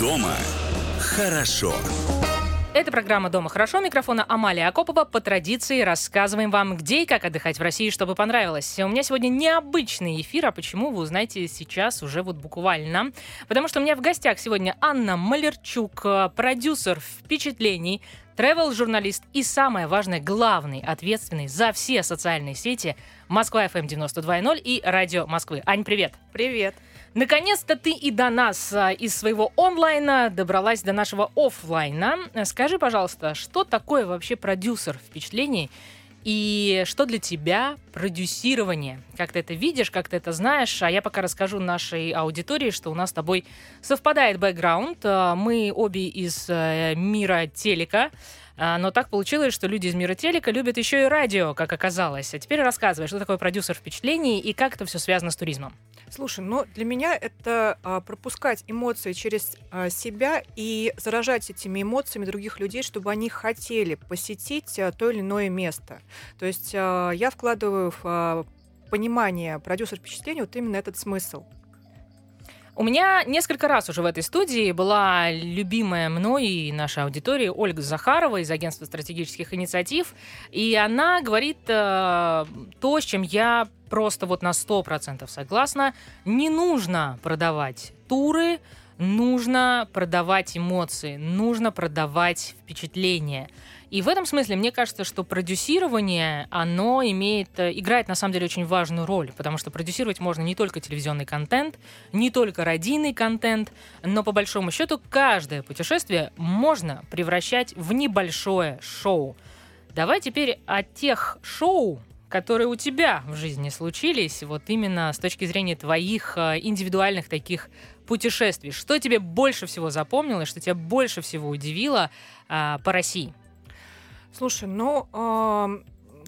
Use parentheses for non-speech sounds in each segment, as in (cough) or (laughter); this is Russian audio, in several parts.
Дома хорошо. Это программа «Дома хорошо». Микрофона Амалия Акопова. По традиции рассказываем вам, где и как отдыхать в России, чтобы понравилось. У меня сегодня необычный эфир, а почему, вы узнаете сейчас уже вот буквально. Потому что у меня в гостях сегодня Анна Малерчук, продюсер впечатлений, Travel-журналист и, самое важное, главный, ответственный за все социальные сети Москва FM 92.0 и Радио Москвы. Ань, привет! Привет! Наконец-то ты и до нас а, из своего онлайна добралась до нашего офлайна. Скажи, пожалуйста, что такое вообще продюсер впечатлений и что для тебя продюсирование? Как ты это видишь, как ты это знаешь? А я пока расскажу нашей аудитории, что у нас с тобой совпадает бэкграунд. А, мы обе из э, мира телека. А, но так получилось, что люди из мира телека любят еще и радио, как оказалось. А теперь рассказывай, что такое продюсер впечатлений и как это все связано с туризмом. Слушай, ну для меня это а, пропускать эмоции через а, себя и заражать этими эмоциями других людей, чтобы они хотели посетить а, то или иное место. То есть а, я вкладываю в а, понимание продюсер впечатлений вот именно этот смысл. У меня несколько раз уже в этой студии была любимая мной и нашей аудитории Ольга Захарова из агентства стратегических инициатив, и она говорит э, то, с чем я просто вот на 100% согласна. Не нужно продавать туры, нужно продавать эмоции, нужно продавать впечатления. И в этом смысле мне кажется, что продюсирование, оно имеет, э, играет на самом деле очень важную роль, потому что продюсировать можно не только телевизионный контент, не только радийный контент, но по большому счету каждое путешествие можно превращать в небольшое шоу. Давай теперь о тех шоу, которые у тебя в жизни случились, вот именно с точки зрения твоих э, индивидуальных таких путешествий. Что тебе больше всего запомнилось, что тебя больше всего удивило а, по России? Слушай, ну, э,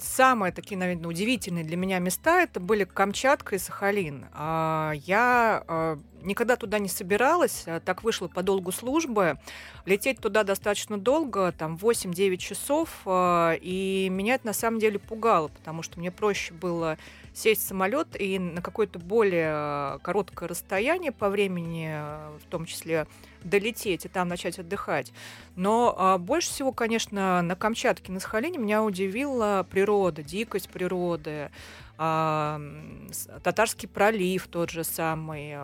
самые такие, наверное, удивительные для меня места это были Камчатка и Сахалин. Э, я э, никогда туда не собиралась, так вышло по долгу службы. Лететь туда достаточно долго, там 8-9 часов, э, и меня это на самом деле пугало, потому что мне проще было сесть в самолет и на какое-то более короткое расстояние по времени, в том числе долететь и там начать отдыхать. Но а, больше всего, конечно, на Камчатке, на Сахалине меня удивила природа, дикость природы, а, Татарский пролив тот же самый,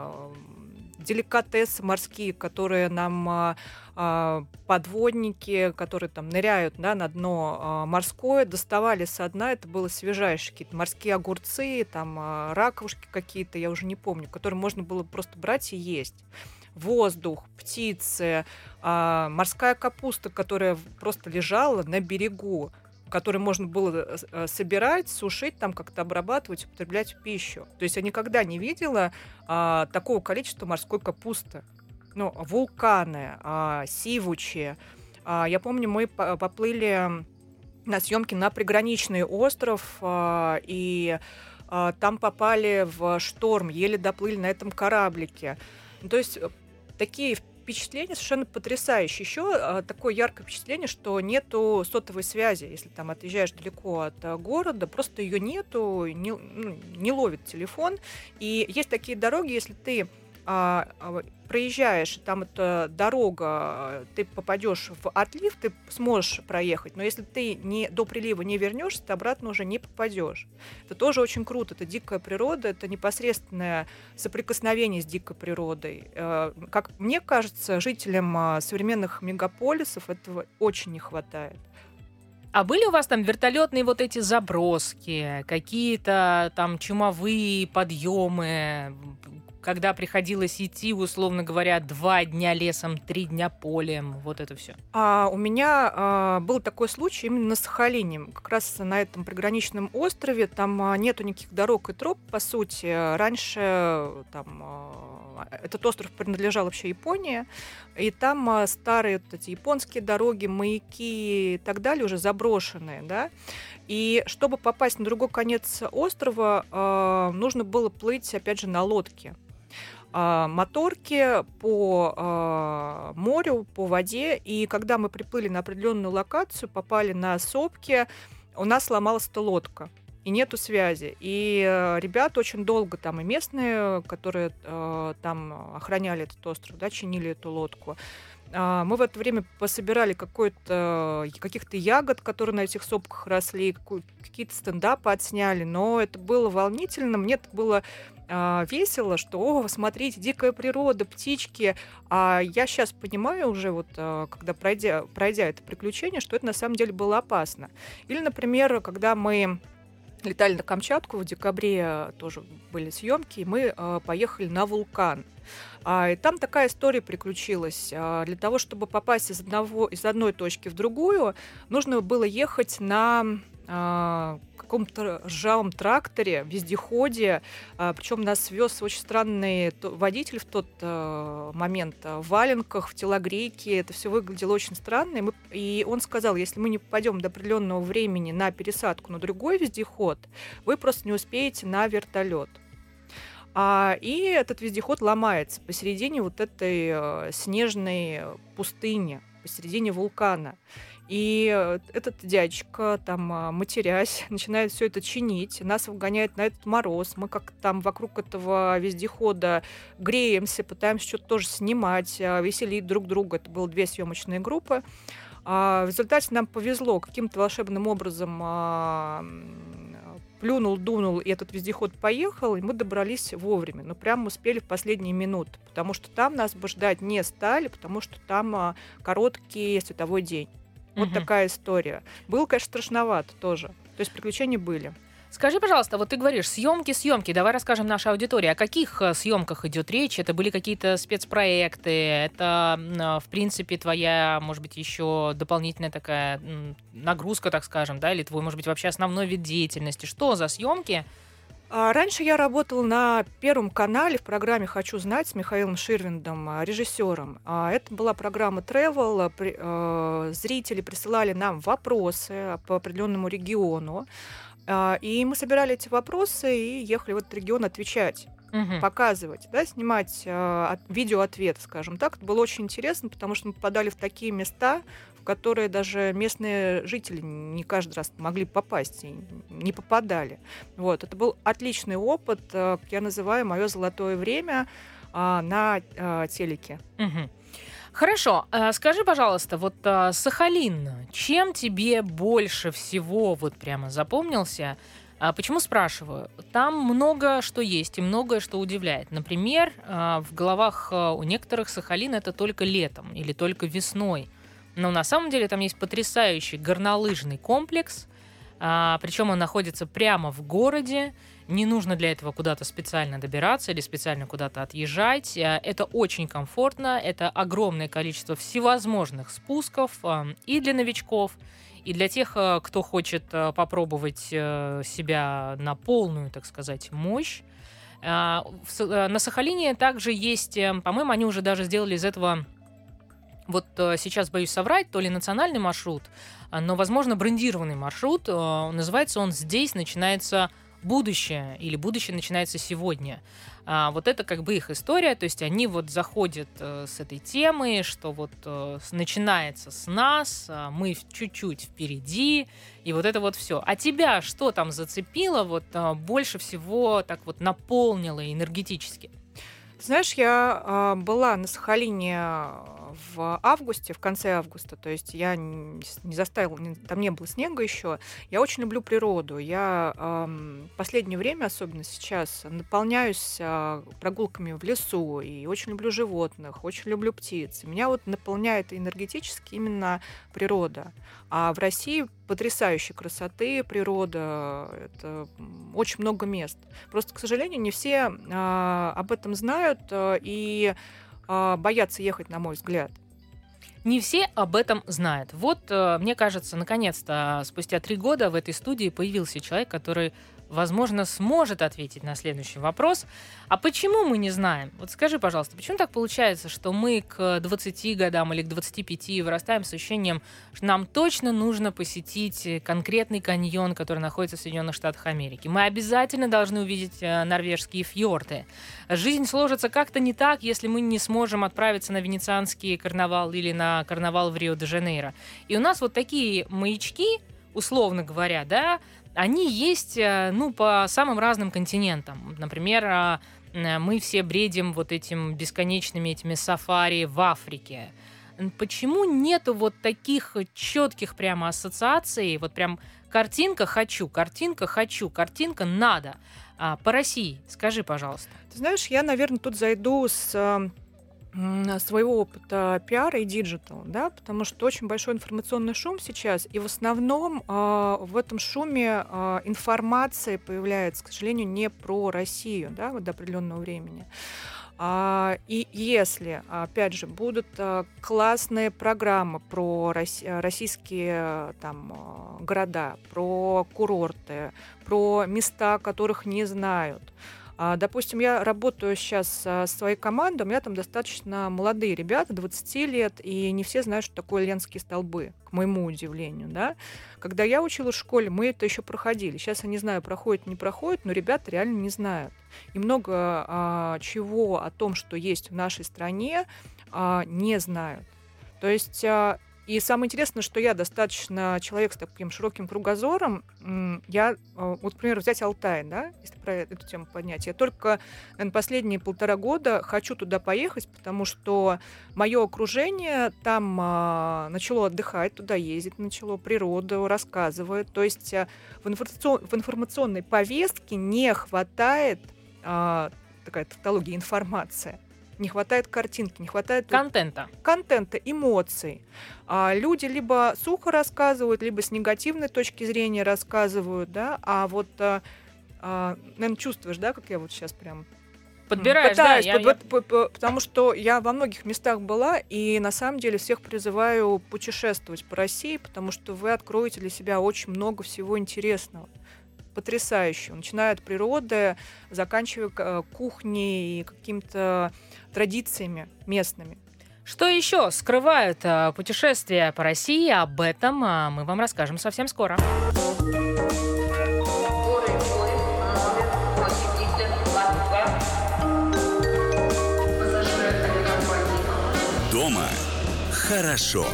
деликатесы морские, которые нам а, а, подводники, которые там ныряют да, на дно а, морское, доставали со дна, это было свежайшие какие-то морские огурцы, там раковушки какие-то, я уже не помню, которые можно было просто брать и есть. Воздух, птицы, морская капуста, которая просто лежала на берегу, которую можно было э, э, собирать, сушить, там как-то обрабатывать, употреблять в пищу. То есть я никогда не видела а, такого количества морской капусты. Ну, вулканы, а, сивучи. А, я помню, мы поплыли на съемки на приграничный остров, а, и а, там попали в шторм, еле доплыли на этом кораблике. Ну, то есть такие впечатления совершенно потрясающие. Еще а, такое яркое впечатление, что нету сотовой связи, если там отъезжаешь далеко от а, города, просто ее нету, не, ну, не ловит телефон. И есть такие дороги, если ты а, а, проезжаешь, там эта дорога, ты попадешь в отлив, ты сможешь проехать, но если ты не, до прилива не вернешься, ты обратно уже не попадешь. Это тоже очень круто, это дикая природа, это непосредственное соприкосновение с дикой природой. Э, как мне кажется, жителям а, современных мегаполисов этого очень не хватает. А были у вас там вертолетные вот эти заброски, какие-то там чумовые подъемы, когда приходилось идти, условно говоря, два дня лесом, три дня полем, вот это все? А, у меня а, был такой случай именно на Сахалине, как раз на этом приграничном острове, там а, нету никаких дорог и троп, по сути. Раньше там а, этот остров принадлежал вообще Японии, и там а, старые вот эти японские дороги, маяки и так далее уже заброшенные, да. И чтобы попасть на другой конец острова, э, нужно было плыть, опять же, на лодке. А, моторки по а, морю, по воде. И когда мы приплыли на определенную локацию, попали на сопки, у нас сломалась лодка и нету связи. И э, ребята очень долго там и местные, которые э, там охраняли этот остров, да, чинили эту лодку. Э, мы в это время пособирали какой-то, каких-то ягод, которые на этих сопках росли, какие-то стендапы отсняли, но это было волнительно, мне это было э, весело, что, о, смотрите, дикая природа, птички. А я сейчас понимаю уже, вот, э, когда пройдя, пройдя это приключение, что это на самом деле было опасно. Или, например, когда мы летали на Камчатку, в декабре тоже были съемки, и мы э, поехали на вулкан. А, и там такая история приключилась. А, для того, чтобы попасть из, одного, из одной точки в другую, нужно было ехать на а, каком-то ржавом тракторе, вездеходе. А, причем нас вез очень странный водитель в тот а, момент в валенках, в телогрейке. Это все выглядело очень странно. И, и он сказал, если мы не попадем до определенного времени на пересадку на другой вездеход, вы просто не успеете на вертолет. А, и этот вездеход ломается посередине вот этой э, снежной пустыни, посередине вулкана. И э, этот дядечка, там, а, матерясь, (laughs) начинает все это чинить, нас выгоняет на этот мороз. Мы как там вокруг этого вездехода греемся, пытаемся что-то тоже снимать, а, веселить друг друга. Это было две съемочные группы. А в результате нам повезло каким-то волшебным образом плюнул, дунул, и этот вездеход поехал, и мы добрались вовремя. Но прям успели в последние минуты, потому что там нас бы ждать не стали, потому что там короткий световой день. Вот угу. такая история. Было, конечно, страшновато тоже. То есть приключения были. Скажи, пожалуйста, вот ты говоришь, съемки, съемки. Давай расскажем нашей аудитории, о каких э, съемках идет речь. Это были какие-то спецпроекты, это, э, в принципе, твоя, может быть, еще дополнительная такая нагрузка, так скажем, да, или твой, может быть, вообще основной вид деятельности. Что за съемки? А, раньше я работала на Первом канале в программе «Хочу знать» с Михаилом Ширвиндом, а, режиссером. А, это была программа Travel. Зрители присылали нам вопросы по определенному региону. И мы собирали эти вопросы и ехали в этот регион отвечать угу. показывать, да, снимать э, видеоответ, скажем так. Это было очень интересно, потому что мы попадали в такие места, в которые даже местные жители не каждый раз могли попасть и не попадали. Вот. Это был отличный опыт, э, я называю мое золотое время э, на э, телеке. Угу. Хорошо, скажи, пожалуйста, вот э, Сахалин, чем тебе больше всего вот прямо запомнился? А почему спрашиваю? Там много что есть и многое что удивляет. Например, а, в головах а, у некоторых Сахалин это только летом или только весной. Но на самом деле там есть потрясающий горнолыжный комплекс, причем он находится прямо в городе. Не нужно для этого куда-то специально добираться или специально куда-то отъезжать. Это очень комфортно, это огромное количество всевозможных спусков и для новичков, и для тех, э, кто хочет э, попробовать э, себя на полную, так сказать, мощь, на Сахалине также есть, по-моему, они уже даже сделали из этого вот сейчас боюсь соврать, то ли национальный маршрут, но, возможно, брендированный маршрут. Называется он «Здесь начинается будущее» или «Будущее начинается сегодня». А, вот это как бы их история, то есть они вот заходят э, с этой темы, что вот э, начинается с нас, э, мы чуть-чуть впереди, и вот это вот все. А тебя что там зацепило, вот э, больше всего так вот наполнило энергетически? Знаешь, я э, была на Сахалине в августе, в конце августа, то есть я не заставила, там не было снега еще. Я очень люблю природу. Я э, последнее время, особенно сейчас, наполняюсь э, прогулками в лесу и очень люблю животных, очень люблю птиц. Меня вот наполняет энергетически именно природа. А в России потрясающей красоты природа, это очень много мест. Просто, к сожалению, не все э, об этом знают э, и боятся ехать, на мой взгляд. Не все об этом знают. Вот, э, мне кажется, наконец-то спустя три года в этой студии появился человек, который возможно, сможет ответить на следующий вопрос. А почему мы не знаем? Вот скажи, пожалуйста, почему так получается, что мы к 20 годам или к 25 вырастаем с ощущением, что нам точно нужно посетить конкретный каньон, который находится в Соединенных Штатах Америки? Мы обязательно должны увидеть э, норвежские фьорды. Жизнь сложится как-то не так, если мы не сможем отправиться на венецианский карнавал или на карнавал в Рио-де-Жанейро. И у нас вот такие маячки, условно говоря, да, они есть, э, ну, по самым разным континентам. Например, а, мы все бредим вот этим бесконечными этими сафари в Африке. Почему нету вот таких четких прямо ассоциаций, вот прям картинка хочу, картинка хочу, картинка надо. А, по России, скажи, пожалуйста. Ты знаешь, я, наверное, тут зайду с своего опыта пиара и digital, да, потому что очень большой информационный шум сейчас, и в основном э, в этом шуме э, информация появляется, к сожалению, не про Россию, да, вот до определенного времени. А, и если, опять же, будут а, классные программы про российские там, города, про курорты, про места, которых не знают, а, допустим, я работаю сейчас с своей командой, у меня там достаточно молодые ребята, 20 лет, и не все знают, что такое ленские столбы, к моему удивлению, да. Когда я училась в школе, мы это еще проходили. Сейчас я не знаю, проходит, не проходит, но ребята реально не знают. И много а, чего о том, что есть в нашей стране, а, не знают. То есть а, и самое интересное, что я достаточно человек с таким широким кругозором. Я, э, вот, например, взять Алтай, да, если про эту тему поднять. Я только наверное, последние полтора года хочу туда поехать, потому что мое окружение там а, начало отдыхать, туда ездить начало, природу рассказывает. То есть а, в, информацион, в информационной повестке не хватает а, такая тавтология информация не хватает картинки, не хватает контента, контента, эмоций. А люди либо сухо рассказывают, либо с негативной точки зрения рассказывают, да, а вот, а, а, наверное, чувствуешь, да, как я вот сейчас прям подбираешь, Пытаюсь, да, я, под, я... потому что я во многих местах была, и на самом деле всех призываю путешествовать по России, потому что вы откроете для себя очень много всего интересного. Потрясающего, начиная от природы, заканчивая э, кухней и какими-то традициями местными. Что еще скрывают э, путешествия по России? Об этом э, мы вам расскажем совсем скоро. Дома хорошо.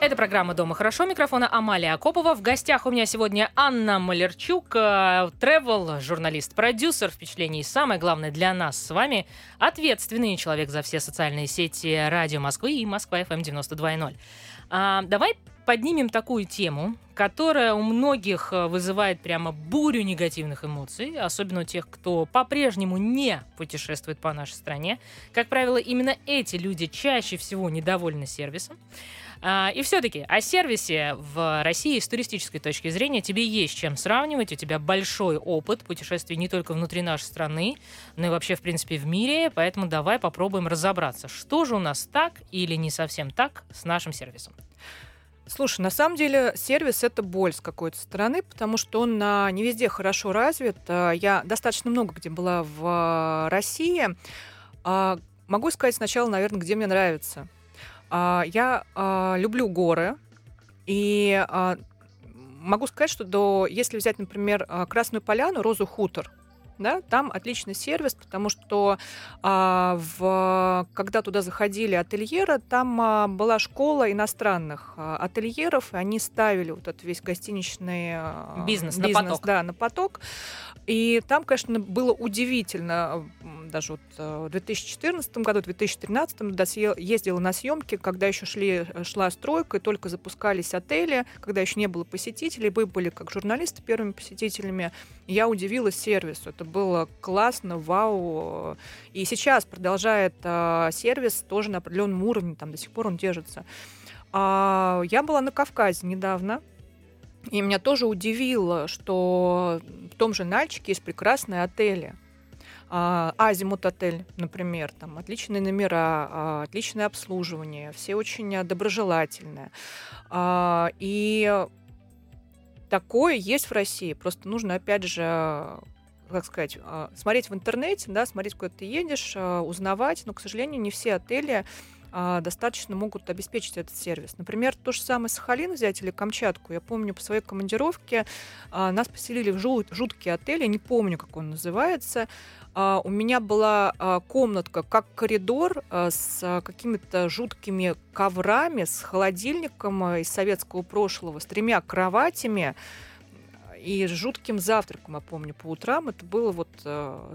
Это программа «Дома хорошо». Микрофона Амалия Акопова. В гостях у меня сегодня Анна Малерчук, travel э, журналист, продюсер впечатлений. Самое главное для нас с вами ответственный человек за все социальные сети Радио Москвы и Москва FM 92.0. А, давай поднимем такую тему, которая у многих э, вызывает прямо бурю негативных эмоций, особенно у тех, кто по-прежнему не путешествует по нашей стране. Как правило, именно эти люди чаще всего недовольны сервисом. А, и все-таки о сервисе в России с туристической точки зрения тебе есть чем сравнивать. У тебя большой опыт путешествий не только внутри нашей страны, но и вообще, в принципе, в мире. Поэтому давай попробуем разобраться, что же у нас так или не совсем так с нашим сервисом. Слушай, на самом деле сервис это боль с какой-то стороны, потому что он не везде хорошо развит. А, я достаточно много где была в России. А, могу сказать сначала, наверное, где мне нравится. А, я а, люблю горы, и а, могу сказать, что до, если взять, например, Красную Поляну, Розу Хутор, да, там отличный сервис, потому что а, в, когда туда заходили ательеры, там а, была школа иностранных а, ательеров, и они ставили вот этот весь гостиничный а, бизнес, бизнес на поток. Да, на поток. И там, конечно, было удивительно, даже вот э, в 2014 году, в 2013 ездила на съемки, когда еще шли, шла стройка, и только запускались отели, когда еще не было посетителей, вы были как журналисты первыми посетителями. Я удивилась сервису. Это было классно, вау. И сейчас продолжает а, сервис тоже на определенном уровне, там до сих пор он держится. А, я была на Кавказе недавно, и меня тоже удивило, что в том же Нальчике есть прекрасные отели. А, Азимут отель, например, там отличные номера, а, отличное обслуживание, все очень доброжелательные. А, и такое есть в России. Просто нужно, опять же, как сказать, смотреть в интернете, да, смотреть, куда ты едешь, узнавать. Но, к сожалению, не все отели достаточно могут обеспечить этот сервис. Например, то же самое Сахалин взять или Камчатку. Я помню по своей командировке а, нас поселили в жут, жуткий отель, я не помню, как он называется. А, у меня была а, комнатка, как коридор, а, с а, какими-то жуткими коврами, с холодильником а, из советского прошлого, с тремя кроватями и жутким завтраком, я помню, по утрам. Это было вот э,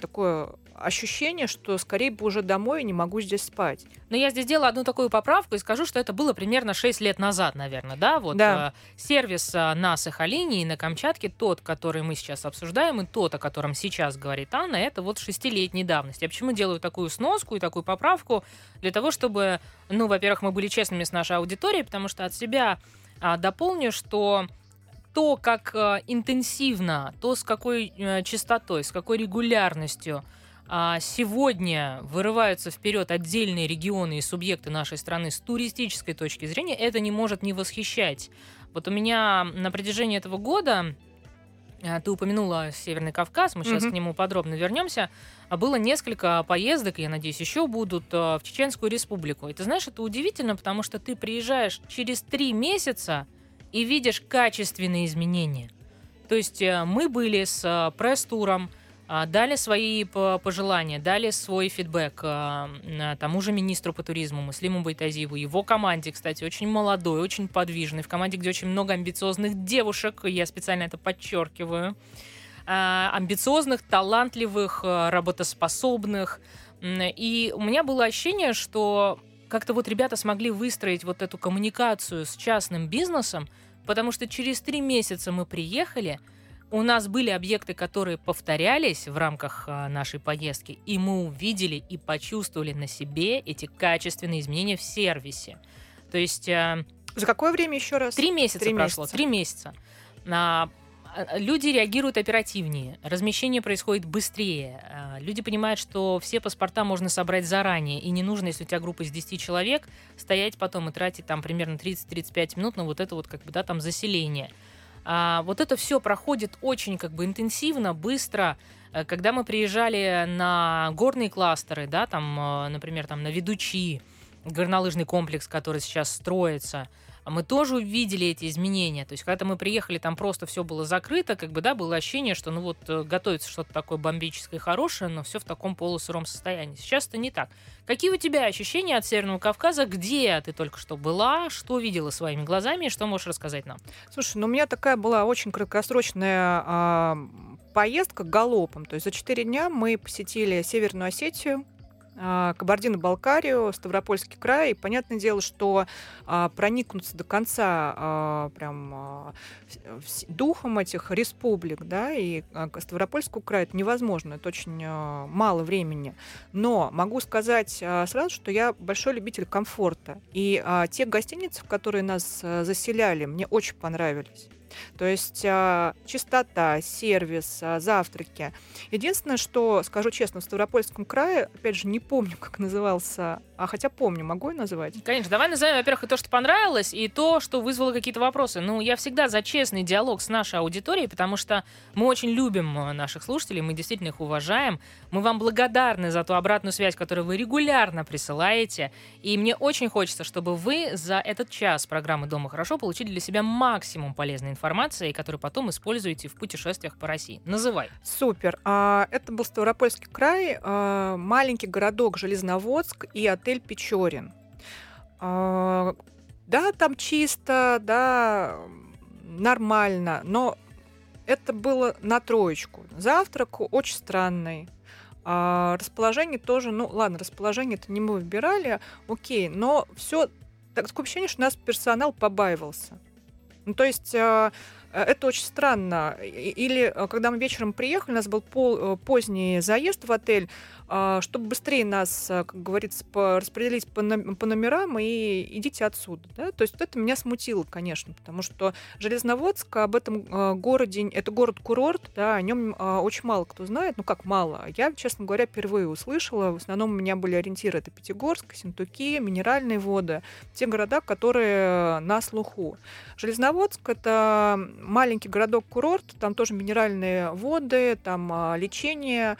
такое ощущение, что скорее бы уже домой, не могу здесь спать. Но я здесь сделала одну такую поправку и скажу, что это было примерно 6 лет назад, наверное, да? Вот Да. э, сервис э, на Сахалине и на Камчатке, тот, который мы сейчас обсуждаем, и тот, о котором сейчас говорит Анна, это вот шестилетней давности. Я почему делаю такую сноску и такую поправку? Для того, чтобы, ну, во-первых, мы были честными с нашей аудиторией, потому что от себя а, дополню, что то, как э, интенсивно, то, с какой э, частотой, с какой регулярностью а, сегодня вырываются вперед отдельные регионы и субъекты нашей страны с туристической точки зрения, это не может не восхищать. Вот у меня на протяжении этого года, а, ты упомянула Северный Кавказ, мы сейчас Мгм. к нему подробно вернемся, а было несколько поездок, я надеюсь, еще будут э, в Чеченскую республику. И ты знаешь, это удивительно, потому что ты приезжаешь через три месяца и видишь качественные изменения. То есть э, мы были с э, пресс-туром, а, дали свои по- пожелания, дали свой фидбэк тому же министру по туризму Муслиму Байтазиеву, его команде, кстати, очень молодой, очень подвижный, в команде, где очень много амбициозных девушек, я специально это подчеркиваю, амбициозных, талантливых, работоспособных. И у меня было ощущение, что как-то вот ребята смогли выстроить вот эту коммуникацию с частным бизнесом, потому что через три месяца мы приехали, у нас были объекты, которые повторялись в рамках а, нашей поездки, и мы увидели и почувствовали на себе эти качественные изменения в сервисе. То есть а, За какое время еще раз? Три месяца Три прошло, месяца. три месяца. А, Люди реагируют оперативнее, размещение происходит быстрее. а, Люди понимают, что все паспорта можно собрать заранее, и не нужно, если у тебя группа из 10 человек, стоять потом и тратить там примерно 30-35 минут на вот это вот как бы, да, там заселение. А, вот это все проходит очень как бы интенсивно, быстро. Э, Когда мы приезжали на горные кластеры, да, там, э, например, там на Ведучи, горнолыжный комплекс, который сейчас строится, мы тоже увидели эти изменения. То есть, когда мы приехали, там просто все было закрыто, как бы, да, было ощущение, что, ну вот, э, готовится что-то такое бомбическое хорошее, но все в таком полусыром состоянии. Сейчас это не так. Какие у тебя ощущения от Северного Кавказа? Где ты только что была? Что видела своими глазами? Что можешь рассказать нам? Слушай, ну у меня такая была очень краткосрочная а, поездка галопом. То есть за четыре дня мы посетили Северную Осетию, а, Кабардино-Балкарию, Ставропольский край. И понятное дело, что а, проникнуться до конца а, прям а, духом этих республик, да, и а, к Ставропольскому краю это невозможно, это очень а, мало времени. Но могу сказать а, сразу, что я большой любитель комфорта. И а, те гостиницы, в которые нас а, заселяли, мне очень понравились. То есть а, чистота, сервис, а, завтраки. Единственное, что, скажу честно, в Ставропольском крае, опять же, не помню, как назывался, а хотя помню, могу я назвать? Конечно, давай назовем, во-первых, и то, что понравилось, и то, что вызвало какие-то вопросы. Ну, я всегда за честный диалог с нашей аудиторией, потому что мы очень любим э, наших слушателей, мы действительно их уважаем. Мы вам благодарны за ту обратную связь, которую вы регулярно присылаете. И мне очень хочется, чтобы вы за этот час программы «Дома хорошо» получили для себя максимум полезной информации, которую потом используете в путешествиях по России. Называй. Супер. А, это был Ставропольский край, а, маленький городок Железноводск и отель Печорин. А, да, там чисто, да, нормально, но это было на троечку. Завтрак очень странный. А, расположение тоже, ну ладно, расположение это не мы выбирали, окей, но все так, такое ощущение, что нас персонал побаивался. Ну, то есть а, это очень странно. Или э, когда мы вечером приехали, у нас был пол- э, поздний заезд в отель, а, чтобы быстрее нас, э, как говорится, по- распределить по, по номерам и идите отсюда. Да? То есть вот это меня смутило, конечно, потому что Железноводск об этом э, городе, это город-курорт, да, о нем очень мало кто знает, ну как мало. Я, честно говоря, впервые услышала. В основном у меня были ориентиры это Пятигорск, Синтуки, Минеральные воды, те города, которые на слуху. Железноводск это маленький городок-курорт, там тоже минеральные воды, там а, лечение,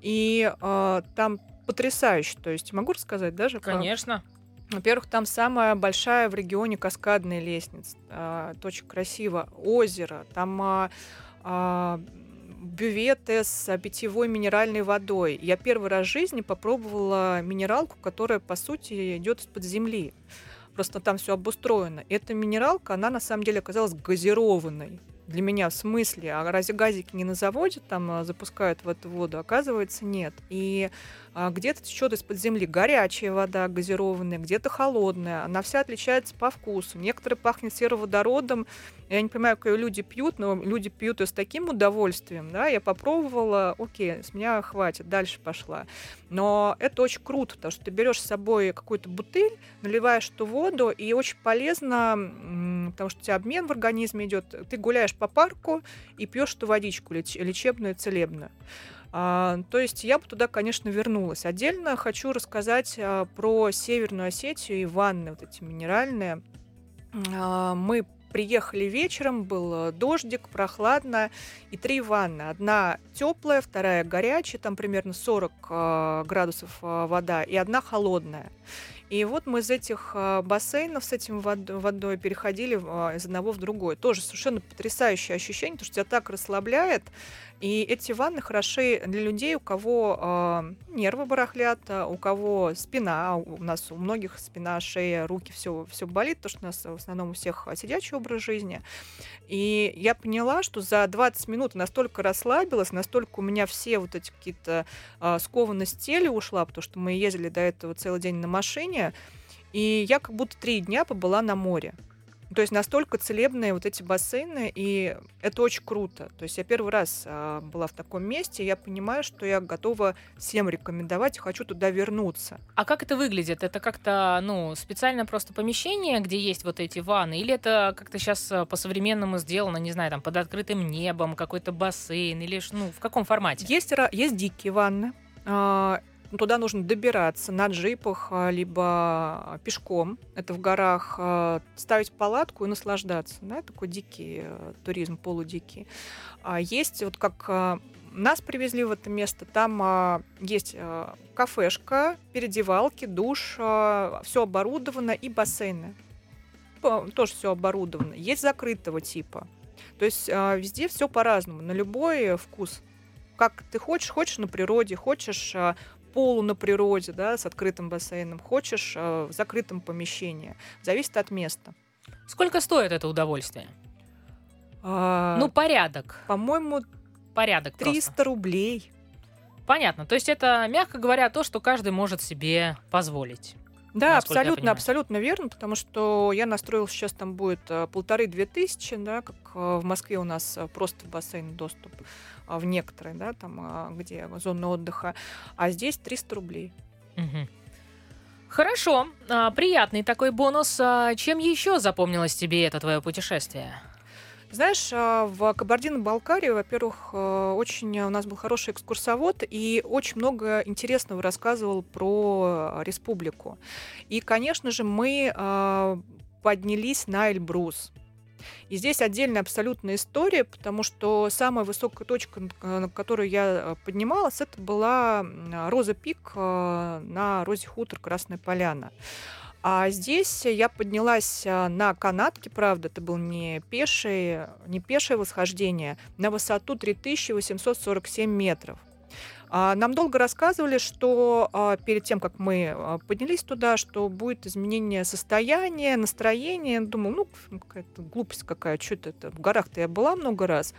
и а, там потрясающе. То есть могу рассказать даже? Конечно. Во-первых, там самая большая в регионе каскадная лестница. А, Это очень красиво. Озеро. Там а, а, бюветы с а, питьевой минеральной водой. Я первый раз в жизни попробовала минералку, которая, по сути, идет из-под земли. Просто там все обустроено. Эта минералка, она на самом деле оказалась газированной. Для меня в смысле, а разве газики не на заводе там а, запускают в эту воду? Оказывается, нет. И где-то течет из-под земли горячая вода газированная, где-то холодная. Она вся отличается по вкусу. Некоторые пахнет сероводородом. Я не понимаю, как ее люди пьют, но люди пьют ее с таким удовольствием. Да? Я попробовала, окей, с меня хватит, дальше пошла. Но это очень круто, потому что ты берешь с собой какую-то бутыль, наливаешь эту воду, и очень полезно, потому что у тебя обмен в организме идет. Ты гуляешь по парку и пьешь эту водичку леч- лечебную, целебную. А, то есть я бы туда, конечно, вернулась. Отдельно хочу рассказать а, про Северную Осетию и ванны вот эти минеральные. А, мы приехали вечером, был э, дождик, прохладно, и три ванны. Одна теплая, вторая горячая, там примерно 40 а, градусов вода, и одна холодная. И вот мы из этих бассейнов с этим вод- водой переходили из одного в другой. Тоже совершенно потрясающее ощущение, потому что тебя так расслабляет. И эти ванны хороши для людей, у кого а, нервы барахлят, а, у кого спина, у нас у многих спина, шея, руки, все, все болит, потому что у нас в основном у всех сидячий образ жизни. И я поняла, что за 20 минут настолько расслабилась, настолько у меня все вот эти какие-то а, скованность тела ушла, потому что мы ездили до этого целый день на машине, и я как будто три дня побыла на море. То есть настолько целебные вот эти бассейны, и это очень круто. То есть я первый раз а, была в таком месте, и я понимаю, что я готова всем рекомендовать, и хочу туда вернуться. А как это выглядит? Это как-то, ну, специально просто помещение, где есть вот эти ванны? Или это как-то сейчас по-современному сделано, не знаю, там, под открытым небом, какой-то бассейн? Или, ну, в каком формате? Есть, есть дикие ванны. А, Туда нужно добираться на джипах, а, либо пешком. Это в горах. а, Ставить палатку и наслаждаться. Да? Такой дикий э, туризм, полудикий. А Есть вот как а, нас привезли в это место. Там а, есть а, кафешка, переодевалки, душ, все оборудовано и бассейны. Тоже все оборудовано. Есть закрытого типа. То есть а, везде все по-разному, на любой вкус. Как ты хочешь, хочешь на природе, хочешь а, полу на природе, да, с открытым бассейном, хочешь а, в закрытом помещении. Зависит от места. Сколько стоит это удовольствие? А, Ну, порядок. по-моему, Порядок 300 просто. рублей. Понятно. То есть это, мягко говоря, то, что каждый может себе позволить. Да, абсолютно, абсолютно верно, потому что я настроил сейчас там будет э, полторы-две тысячи, да, как э, в Москве у нас э, просто в бассейн доступ в некоторые, да, там, а, где зоны отдыха, а здесь 300 рублей. Мгм. Хорошо. А, приятный такой бонус. А чем еще запомнилось тебе это твое путешествие? Знаешь, а, в Кабардино-Балкарии, во-первых, очень у нас был хороший экскурсовод и очень много интересного рассказывал про республику. И, конечно же, мы а, поднялись на Эльбрус. И здесь отдельная абсолютная история, потому что самая высокая точка, на которую я э, поднималась, это была Роза Пик э, на Розе Хутор Красная Поляна. А здесь я поднялась на канатке, правда, это был не пешее, не пешее восхождение, на высоту 3847 метров. А, Нам долго рассказывали, что а, перед тем, как мы а, поднялись туда, что будет изменение состояния, настроения. Думаю, ну, какая-то глупость какая, что это? В горах-то я была много раз.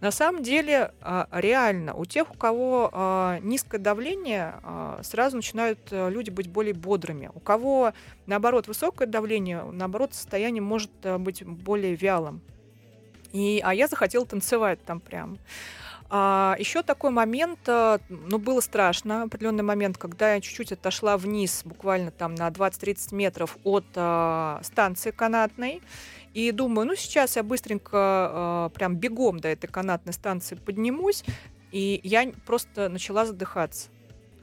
На самом деле, реально, у тех, у кого низкое давление, сразу начинают а, люди быть более бодрыми. У кого, наоборот, высокое давление, наоборот, состояние может а, быть более вялым. И, а я захотела танцевать там прям. А, еще такой момент, а, ну, было страшно, определенный момент, когда я чуть-чуть отошла вниз, буквально там на 20-30 метров от а, станции канатной, и думаю, ну, сейчас я быстренько а, прям бегом до этой канатной станции поднимусь, и я просто начала задыхаться.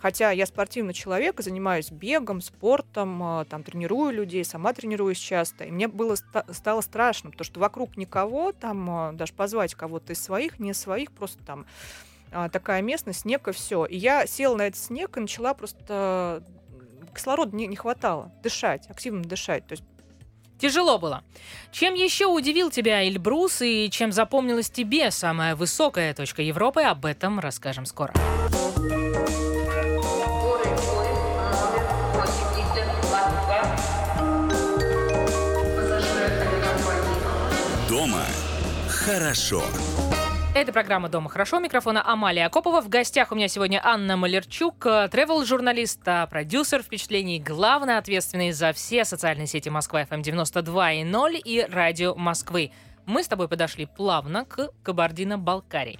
Хотя я спортивный человек, и занимаюсь бегом, спортом, а, там тренирую людей, сама тренируюсь часто. И мне было ста- стало страшно, потому что вокруг никого, там а, даже позвать кого-то из своих, не своих, просто там а, такая местность, снег и все. И я села на этот снег и начала просто кислорода не, не хватало, дышать, активно дышать. То есть Тяжело было. Чем еще удивил тебя Эльбрус и чем запомнилась тебе самая высокая точка Европы, об этом расскажем скоро. Дома хорошо. Это программа «Дома хорошо». Микрофона Амалия Акопова. В гостях у меня сегодня Анна Малерчук, тревел-журналист, а продюсер впечатлений, главный ответственный за все социальные сети Москва FM 92.0 и Радио Москвы. Мы с тобой подошли плавно к Кабардино-Балкарии.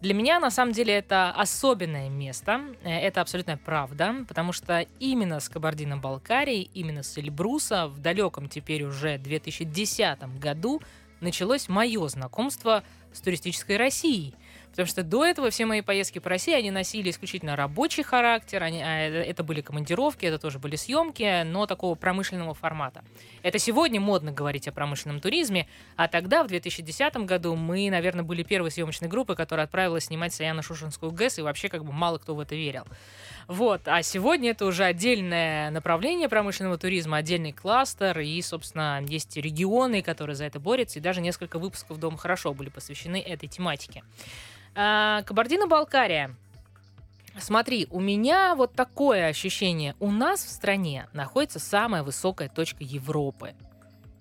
Для меня, на самом деле, это особенное место. Э, это абсолютная правда, потому что именно с Кабардино-Балкарией, именно с Эльбруса в далеком теперь уже 2010 году началось мое знакомство с туристической Россией. Потому что до этого все мои поездки по России, они носили исключительно рабочий характер, они, а, это были командировки, это тоже были съемки, но такого промышленного формата. Это сегодня модно говорить о промышленном туризме, а тогда, в 2010 году, мы, наверное, были первой съемочной группой, которая отправилась снимать Саяно-Шушенскую ГЭС, и вообще как бы мало кто в это верил. Вот, а сегодня это уже отдельное направление промышленного туризма, отдельный кластер, и, собственно, есть регионы, которые за это борются, и даже несколько выпусков «Дома хорошо» были посвящены этой тематике. А, Кабардино-Балкария. Смотри, у меня вот такое ощущение. У нас в стране находится самая высокая точка Европы.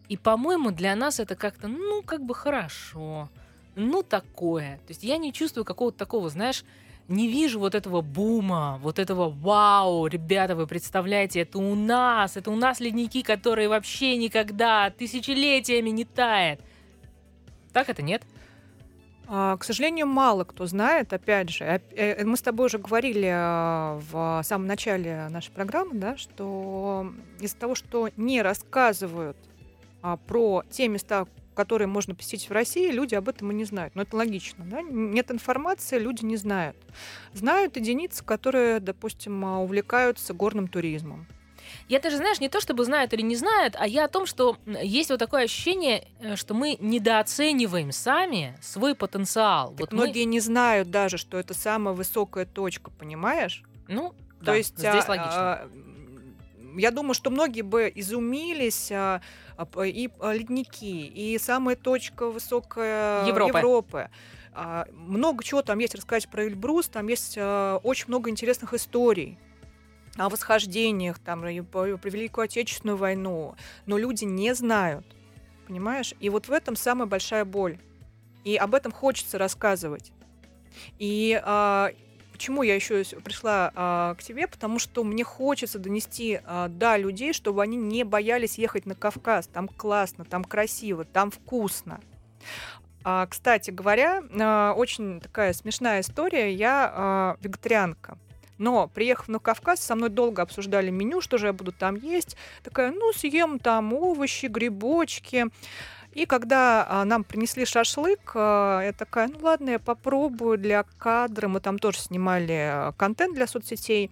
И, по-моему, для нас это как-то, ну, как бы хорошо. Ну, такое. То есть я не чувствую какого-то такого, знаешь, не вижу вот этого бума, вот этого вау, ребята, вы представляете, это у нас, это у нас ледники, которые вообще никогда тысячелетиями не тает. Так это нет? А, к сожалению, мало кто знает, опять же, э, мы с тобой уже говорили а, в самом начале нашей программы, да, что из-за того, что не рассказывают а, про те места, которые можно посетить в России, люди об этом и не знают. Но это логично. Да? Нет информации, люди не знают. Знают единицы, которые, допустим, увлекаются горным туризмом. Я даже, знаешь, не то чтобы знают или не знают, а я о том, что есть вот такое ощущение, э, что мы недооцениваем сами свой потенциал. Так вот многие мы... не знают даже, что это самая высокая точка, понимаешь? Ну, то да, есть здесь а, логично. А, я думаю, что многие бы изумились а, а, и а, ледники, и самая точка высокая Европы. Европы. А, много чего там есть рассказать про Эльбрус, там есть а, очень много интересных историй о восхождениях, там, про Великую Отечественную войну, но люди не знают, понимаешь? И вот в этом самая большая боль. И об этом хочется рассказывать. И а, почему я еще пришла а, к тебе? Потому что мне хочется донести а, до людей, чтобы они не боялись ехать на Кавказ. Там классно, там красиво, там вкусно. А, кстати говоря, а, очень такая смешная история. Я а, вегетарианка. Но, приехав на Кавказ, со мной долго обсуждали меню, что же я буду там есть. Такая, ну, съем там овощи, грибочки. И когда а, нам принесли шашлык, а, я такая, ну ладно, я попробую для кадра. Мы там тоже снимали а, контент для соцсетей,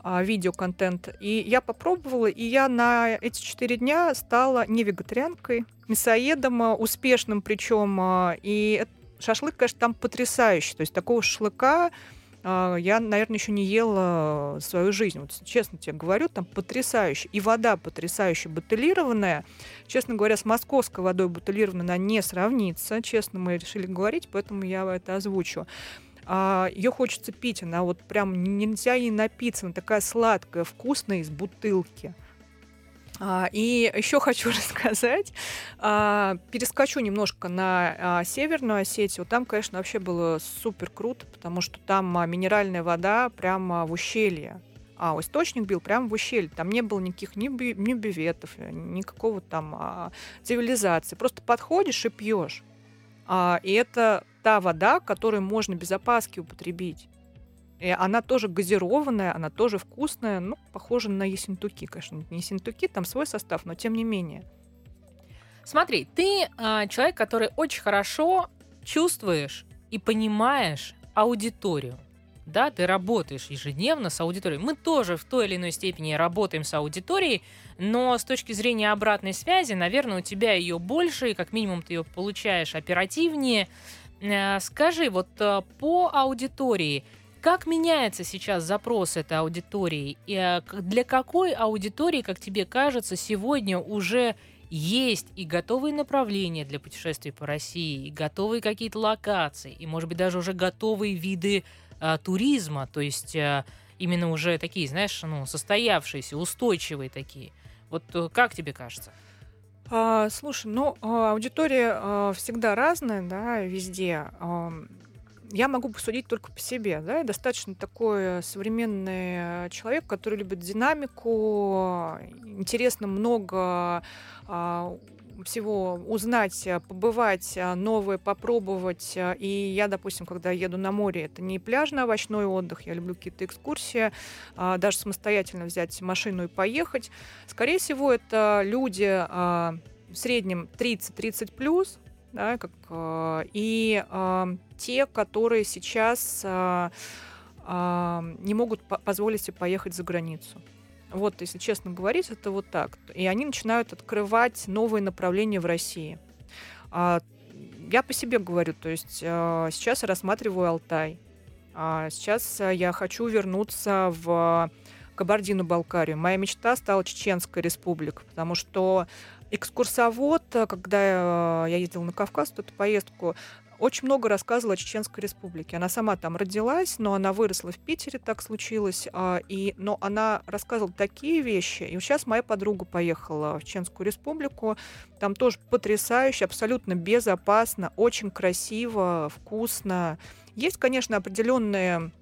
а, видеоконтент. И я попробовала, и я на эти четыре дня стала не вегетарианкой, мясоедом, а, успешным причем. И шашлык, конечно, там потрясающий. То есть такого шашлыка я, наверное, еще не ела свою жизнь. Вот честно тебе говорю, там потрясающе. И вода потрясающе бутылированная. Честно говоря, с московской водой бутылированная она не сравнится. Честно, мы решили говорить, поэтому я это озвучу. А, ее хочется пить, она вот прям нельзя ей напиться, она такая сладкая, вкусная из бутылки. А, и еще хочу (laughs) рассказать, а, перескочу немножко на а, Северную Осетию. Там, конечно, вообще было супер круто, потому что там минеральная вода прямо в ущелье. А источник был прямо в ущелье. Там не было никаких ни, ни бюветов, никакого там а, цивилизации. Просто подходишь и пьешь. А, и это та вода, которую можно без опаски употребить. И она тоже газированная, она тоже вкусная, ну, похожа на есентуки, конечно. Не есентуки, там свой состав, но тем не менее. Смотри, ты э, человек, который очень хорошо чувствуешь и понимаешь аудиторию. Да, ты работаешь ежедневно с аудиторией. Мы тоже в той или иной степени работаем с аудиторией, но с точки зрения обратной связи, наверное, у тебя ее больше, и как минимум ты ее получаешь оперативнее, Э, скажи, вот э, по аудитории, как меняется сейчас запрос этой аудитории? И э, для какой аудитории, как тебе кажется, сегодня уже есть и готовые направления для путешествий по России, и готовые какие-то локации, и, может быть, даже уже готовые виды э, туризма, то есть э, именно уже такие, знаешь, ну, состоявшиеся, устойчивые такие. Вот как тебе кажется? А, слушай, ну, а, аудитория а, всегда разная, да, везде. А, я могу посудить только по себе, да, я достаточно такой современный человек, который любит динамику, интересно много а, всего узнать, э, побывать, э, новое попробовать. Э, и я, допустим, когда еду на море, это не пляжный овощной отдых, я люблю какие-то экскурсии, а, даже самостоятельно взять машину и поехать. Скорее всего, это люди а, в среднем 30-30 плюс, да, как, и те, которые сейчас не могут позволить себе поехать за границу. Вот, если честно говорить, это вот так. И они начинают открывать новые направления в России. А, я по себе говорю, то есть а, сейчас я рассматриваю Алтай. А сейчас я хочу вернуться в Кабардино-Балкарию. Моя мечта стала Чеченская республика, потому что экскурсовод, когда я ездила на Кавказ, эту поездку, очень много рассказывала о Чеченской республике. Она сама там родилась, но она выросла в Питере, так случилось. А, и, но она рассказывала такие вещи. И сейчас моя подруга поехала в Чеченскую республику. Там тоже потрясающе, абсолютно безопасно, очень красиво, вкусно. Есть, конечно, определенные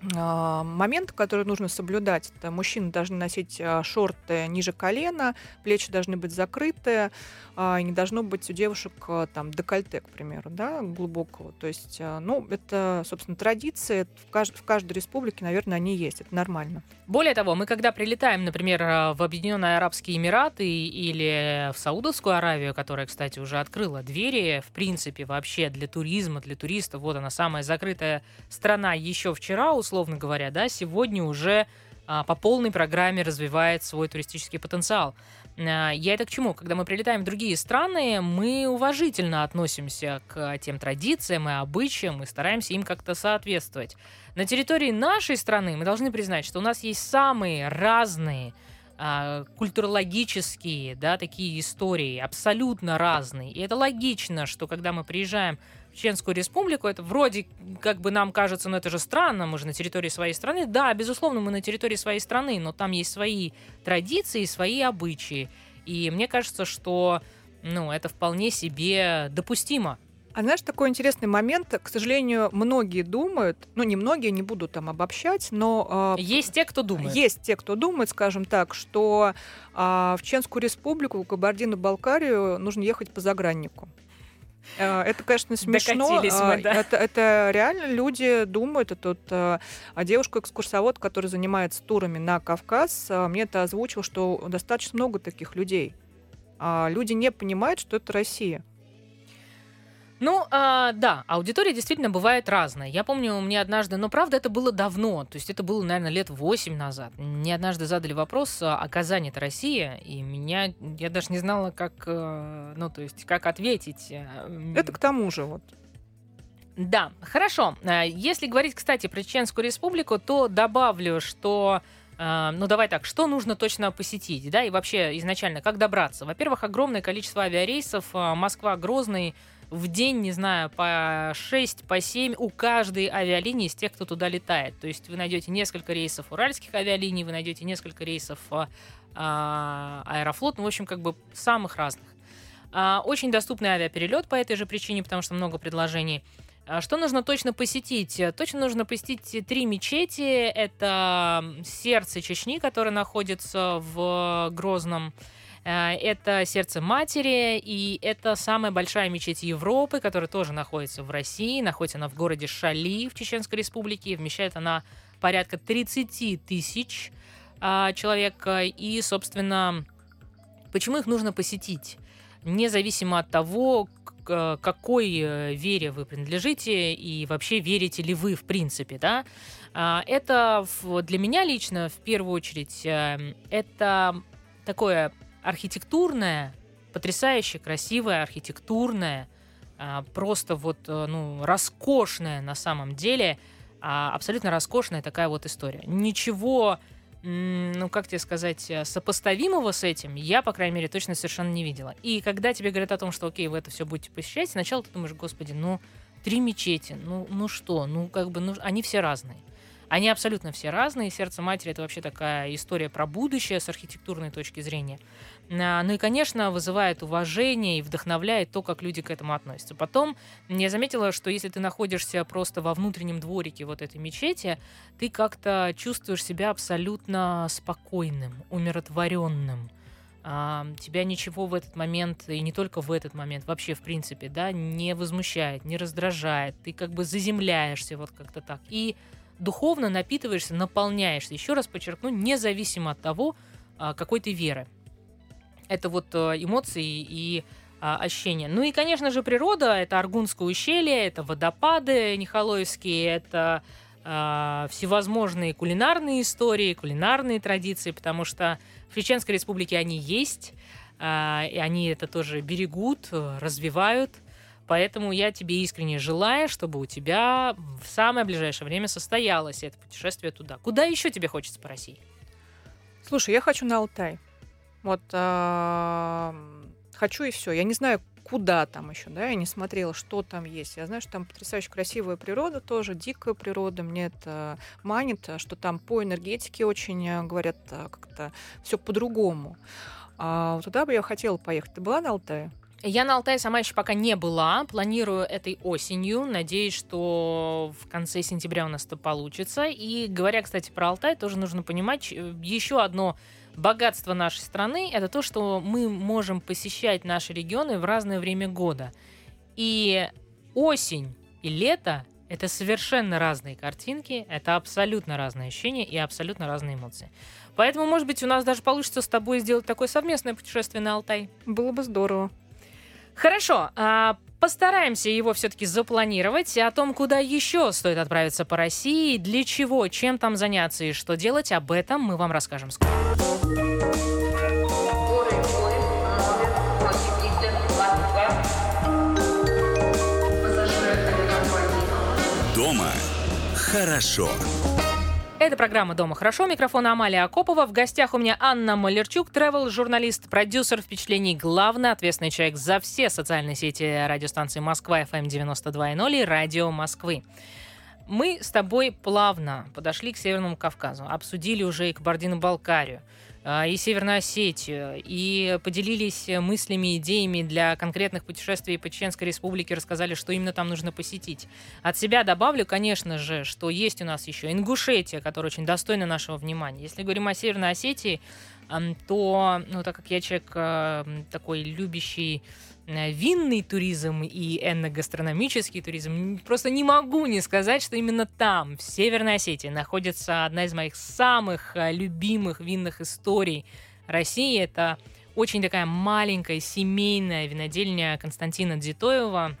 момент, который нужно соблюдать. Это мужчины должны носить а, шорты ниже колена, плечи должны быть закрыты, а, не должно быть у девушек там декольте, к примеру, да, глубокого. То есть, ну, это, собственно, традиции. В, кажд- в каждой республике, наверное, они есть. Это нормально. Более того, мы когда прилетаем, например, в Объединенные Арабские Эмираты или в Саудовскую Аравию, которая, кстати, уже открыла двери, в принципе, вообще для туризма, для туристов, вот она самая закрытая страна еще вчера, условно говоря, да, сегодня уже а, по полной программе развивает свой туристический потенциал. А, я это к чему? Когда мы прилетаем в другие страны, мы уважительно относимся к тем традициям и обычаям и стараемся им как-то соответствовать. На территории нашей страны мы должны признать, что у нас есть самые разные а, культурологические, да, такие истории, абсолютно разные. И это логично, что когда мы приезжаем Чеченскую республику. Это вроде как бы нам кажется, ну это же странно, мы же на территории своей страны. Да, безусловно, мы на территории своей страны, но там есть свои традиции, свои обычаи. И мне кажется, что ну, это вполне себе допустимо. А знаешь, такой интересный момент, к сожалению, многие думают, ну не многие, не буду там обобщать, но... Э, есть те, кто думает. Есть те, кто думает, скажем так, что э, в Чеченскую республику, в Кабардино-Балкарию нужно ехать по заграннику. Э, это, конечно, смешно. Мы, а, да. это, это реально люди думают. Это вот, а девушка-экскурсовод, которая занимается турами на Кавказ, мне это озвучил, что достаточно много таких людей. Люди не понимают, что это Россия. Ну, а, да, аудитория действительно бывает разная. Я помню, мне однажды, но правда это было давно, то есть это было, наверное, лет 8 назад. Мне однажды задали вопрос, а, а Казань это Россия, и меня, я даже не знала, как, э, ну, то есть, как ответить. Э, это к тому же, вот. Да, хорошо. Э, если говорить, кстати, про Чеченскую республику, то добавлю, что ну, давай так, что нужно точно посетить, да, и вообще изначально, как добраться? Во-первых, огромное количество авиарейсов, Москва-Грозный, в день, не знаю, по 6, по 7 у каждой авиалинии из тех, кто туда летает. То есть вы найдете несколько рейсов уральских авиалиний, вы найдете несколько рейсов а, а, Аэрофлот, ну, в общем, как бы самых разных. А, очень доступный авиаперелет по этой же причине, потому что много предложений. А, что нужно точно посетить? Точно нужно посетить три мечети. Это сердце Чечни, которое находится в Грозном. Э, это сердце матери, и это самая большая мечеть Европы, которая тоже находится в России. Находится она в городе Шали в Чеченской республике. Вмещает она порядка 30 тысяч а, человек. И, собственно, почему их нужно посетить? Независимо от того, к какой э, вере вы принадлежите и вообще верите ли вы в принципе, да, а, это для меня лично в первую очередь э, это такое архитектурная, потрясающе красивая архитектурная, а, просто вот, э, ну, роскошная на самом деле, а, абсолютно роскошная такая вот история. Ничего, ну, как тебе сказать, э, сопоставимого с этим я, по крайней мере, точно совершенно не видела. И когда тебе говорят о том, что, окей, вы это все будете посещать, сначала ты думаешь, господи, ну, три мечети, ну, ну что, ну, как бы, ну, они все разные. Они абсолютно все разные. Сердце матери это вообще такая история про будущее с архитектурной точки зрения. А, ну и, конечно, вызывает уважение и вдохновляет то, как люди к этому относятся. Потом я заметила, что если ты находишься просто во внутреннем дворике вот этой мечети, ты как-то чувствуешь себя абсолютно спокойным, умиротворенным. А, тебя ничего в этот момент, и не только в этот момент, вообще в принципе, да, не возмущает, не раздражает. Ты как бы заземляешься вот как-то так. И духовно напитываешься, наполняешься. Еще раз подчеркну, независимо от того, а, какой ты веры. Это вот а, эмоции и а, ощущения. Ну и, конечно же, природа. Это Аргунское ущелье, это водопады Нихолоевские, это всевозможные кулинарные истории, кулинарные традиции, потому что в Чеченской республике они есть, и они это тоже берегут, развивают – Поэтому я тебе искренне желаю, чтобы у тебя в самое ближайшее время состоялось это путешествие туда. Куда еще тебе хочется по России? Слушай, я хочу на Алтай. Вот э, хочу и все. Я не знаю, куда там еще, да, я не смотрела, что там есть. Я знаю, что там потрясающе красивая природа тоже, дикая природа. Мне это манит, что там по энергетике очень, э, говорят, э, как-то все по-другому. А туда бы я хотела поехать. Ты была на Алтае? Я на Алтае сама еще пока не была. Планирую этой осенью. Надеюсь, что в конце сентября у нас это получится. И говоря, кстати, про Алтай, тоже нужно понимать еще одно богатство нашей страны. Это то, что мы можем посещать наши регионы в разное время года. И осень и лето — это совершенно разные картинки, это абсолютно разные ощущения и абсолютно разные эмоции. Поэтому, может быть, у нас даже получится с тобой сделать такое совместное путешествие на Алтай. Было бы здорово. Хорошо, а постараемся его все-таки запланировать. О том, куда еще стоит отправиться по России, для чего, чем там заняться и что делать, об этом мы вам расскажем скоро. Дома хорошо. Это программа «Дома хорошо». Микрофон Амалия Акопова. В гостях у меня Анна Малерчук, travel-журналист, продюсер впечатлений, главный ответственный человек за все социальные сети радиостанции Москва, FM 92.0 и Радио Москвы. Мы с тобой плавно подошли к Северному Кавказу, обсудили уже и Кабардино-Балкарию. А, и Северную Осетию, и поделились мыслями, идеями для конкретных путешествий по Чеченской Республике, рассказали, что именно там нужно посетить. От себя добавлю, конечно же, что есть у нас еще Ингушетия, которая очень достойна нашего внимания. Если говорим о Северной Осетии, то, ну, так как я человек э, такой любящий винный туризм и энногастрономический туризм, просто не могу не сказать, что именно там, в Северной Осетии, находится одна из моих самых э, любимых винных историй России. Это очень такая маленькая семейная винодельня Константина Дзитоева.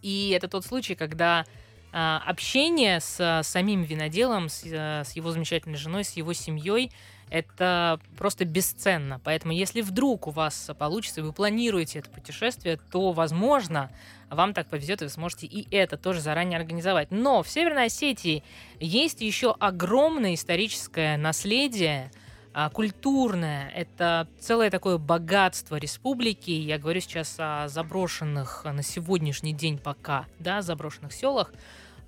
И это тот случай, когда а, общение с самим виноделом, э, с его замечательной женой, с его семьей – это просто бесценно. Поэтому, если вдруг у вас получится, и вы планируете это путешествие, то, возможно, вам так повезет, и вы сможете и это тоже заранее организовать. Но в Северной Осетии есть еще огромное историческое наследие, а, культурное. Это целое такое богатство республики. Я говорю сейчас о заброшенных на сегодняшний день пока, да, заброшенных селах.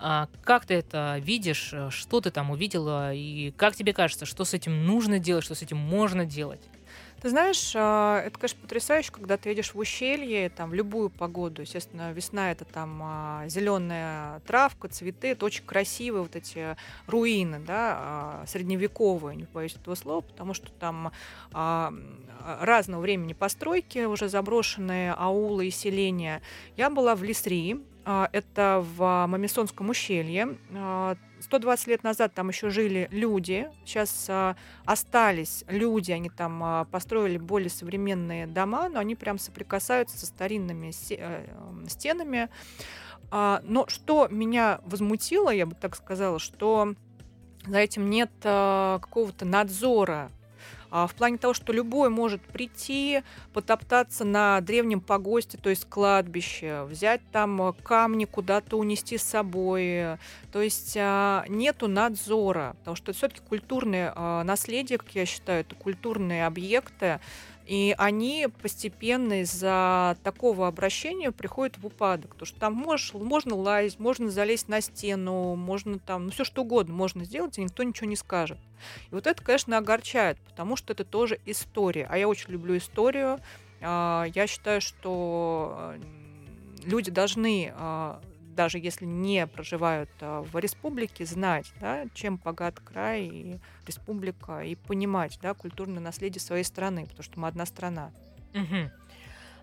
А как ты это видишь? Э, что ты там увидела? И как тебе кажется, что с этим нужно делать, что с этим можно делать? Ты знаешь, а, это, конечно, потрясающе, когда ты едешь в ущелье, там, в любую погоду. Естественно, весна — это там а, зеленая травка, цветы, это очень красивые вот эти руины, да, средневековые, не боюсь этого слова, потому что там разного времени постройки, уже заброшенные аулы и селения. Я была в Лисри, а, это в Мамисонском ущелье. 120 а, лет назад там еще жили люди. Сейчас а, остались люди, они там построили более современные дома, но они прям соприкасаются со старинными э, стенами. Но что меня возмутило, я бы так сказала, что за этим нет какого-то надзора А в плане того, что любой может прийти, потоптаться на древнем погосте, то есть кладбище, взять там камни куда-то унести с собой. То есть а, нету надзора, потому что все-таки культурное а, наследие, как я считаю, это культурные объекты, и они постепенно из-за такого обращения приходят в упадок. Потому что там можешь, можно лазить, можно залезть на стену, можно там, ну все что угодно можно сделать, и никто ничего не скажет. И вот это, конечно, огорчает, потому что это тоже история. А я очень люблю историю. А, я считаю, что люди должны а, даже если не проживают а, в республике, знать, да, чем богат край и республика, и понимать да, культурное наследие своей страны, потому что мы одна страна. Угу.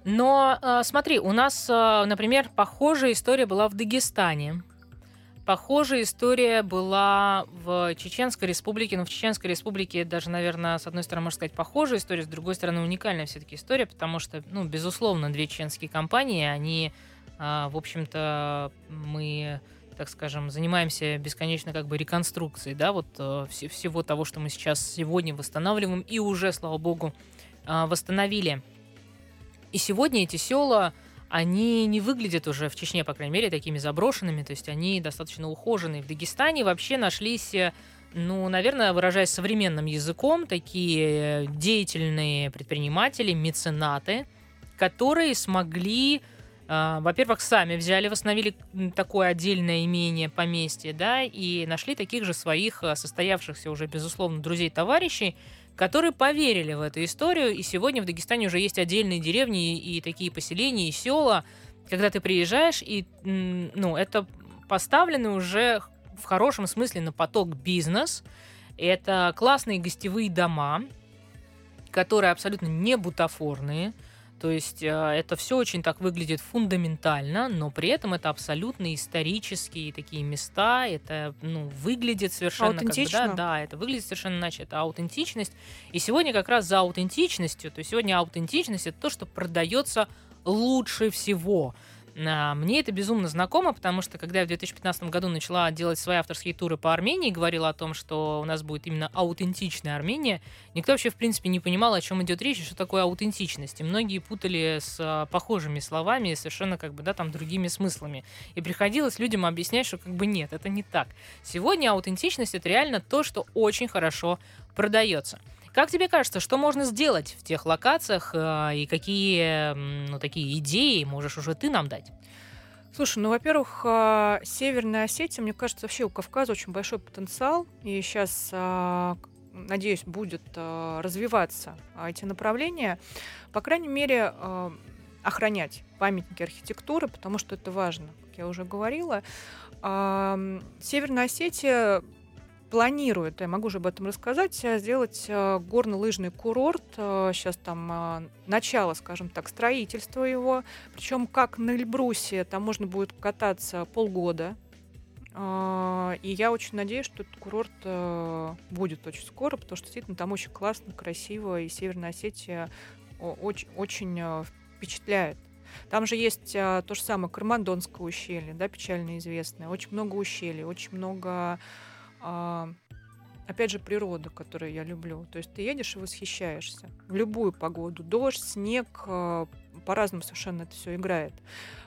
Но а, смотри, у нас, а, например, похожая история была в Дагестане. Похожая история была в Чеченской республике, но в Чеченской республике даже, наверное, с одной стороны, можно сказать, похожая история, с другой стороны, уникальная все-таки история, потому что, ну, безусловно, две чеченские компании, они в общем-то, мы так скажем, занимаемся бесконечно как бы реконструкцией, да, вот э, всего того, что мы сейчас сегодня восстанавливаем и уже, слава богу, э, восстановили. И сегодня эти села, они не выглядят уже в Чечне, по крайней мере, такими заброшенными, то есть они достаточно ухоженные. В Дагестане вообще нашлись, э, ну, наверное, выражаясь современным языком, такие деятельные предприниматели, меценаты, которые смогли а, во-первых, сами взяли, восстановили такое отдельное имение, поместье, да, и нашли таких же своих а, состоявшихся уже, безусловно, друзей-товарищей, которые поверили в эту историю, и сегодня в Дагестане уже есть отдельные деревни и такие поселения, и села, когда ты приезжаешь, и, ну, это поставлены уже в хорошем смысле на поток бизнес, это классные гостевые дома, которые абсолютно не бутафорные, то есть э, это все очень так выглядит фундаментально, но при этом это абсолютно исторические такие места. Это ну, выглядит совершенно. Как бы, да, да, это выглядит совершенно иначе. Это аутентичность. И сегодня как раз за аутентичностью, то есть сегодня аутентичность это то, что продается лучше всего. А, мне это безумно знакомо, потому что когда я в 2015 году начала делать свои авторские туры по Армении, говорила о том, что у нас будет именно аутентичная Армения, никто вообще, в принципе, не понимал, о чем идет речь и что такое аутентичность. И многие путали с а, похожими словами, совершенно как бы, да, там, другими смыслами. И приходилось людям объяснять, что как бы нет, это не так. Сегодня аутентичность — это реально то, что очень хорошо продается. Как тебе кажется, что можно сделать в тех локациях э, и какие ну, такие идеи можешь уже ты нам дать? Слушай, ну, во-первых, э, Северная Осетия, мне кажется, вообще у Кавказа очень большой потенциал. И сейчас, э, надеюсь, будет развиваться эти направления. По крайней мере, охранять памятники архитектуры, потому что это важно, как я уже говорила. Северная Осетия планирует, я могу уже об этом рассказать, э, сделать э, горно-лыжный курорт. Сейчас э, там начало, скажем так, строительства его. Причем как на Эльбрусе, там можно будет кататься полгода. И я очень надеюсь, что этот курорт будет очень скоро, потому что действительно там очень классно, красиво, и Северная Осетия очень, очень впечатляет. Там же есть то же самое Кармандонское ущелье, да, печально известное. Очень много ущелий, очень много а, опять же, природа, которую я люблю. То есть ты едешь и восхищаешься в любую погоду. Дождь, снег, а, по-разному совершенно это все играет.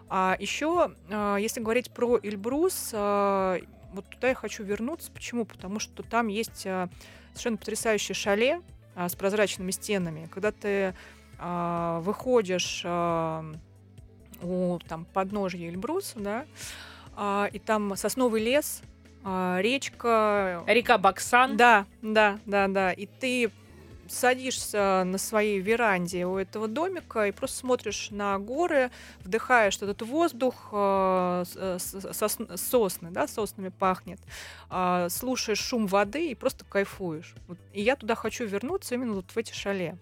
А еще, а, если говорить про Эльбрус, а, вот туда я хочу вернуться. Почему? Потому что там есть совершенно потрясающее шале с прозрачными стенами. Когда ты выходишь у там, подножья Эльбруса, да, и там сосновый лес, речка. Река Баксан. Да, да, да, да. И ты садишься на своей веранде у этого домика и просто смотришь на горы, вдыхаешь этот воздух, э, сосны, да, соснами пахнет, э, слушаешь шум воды и просто кайфуешь. И я туда хочу вернуться именно вот в эти шале.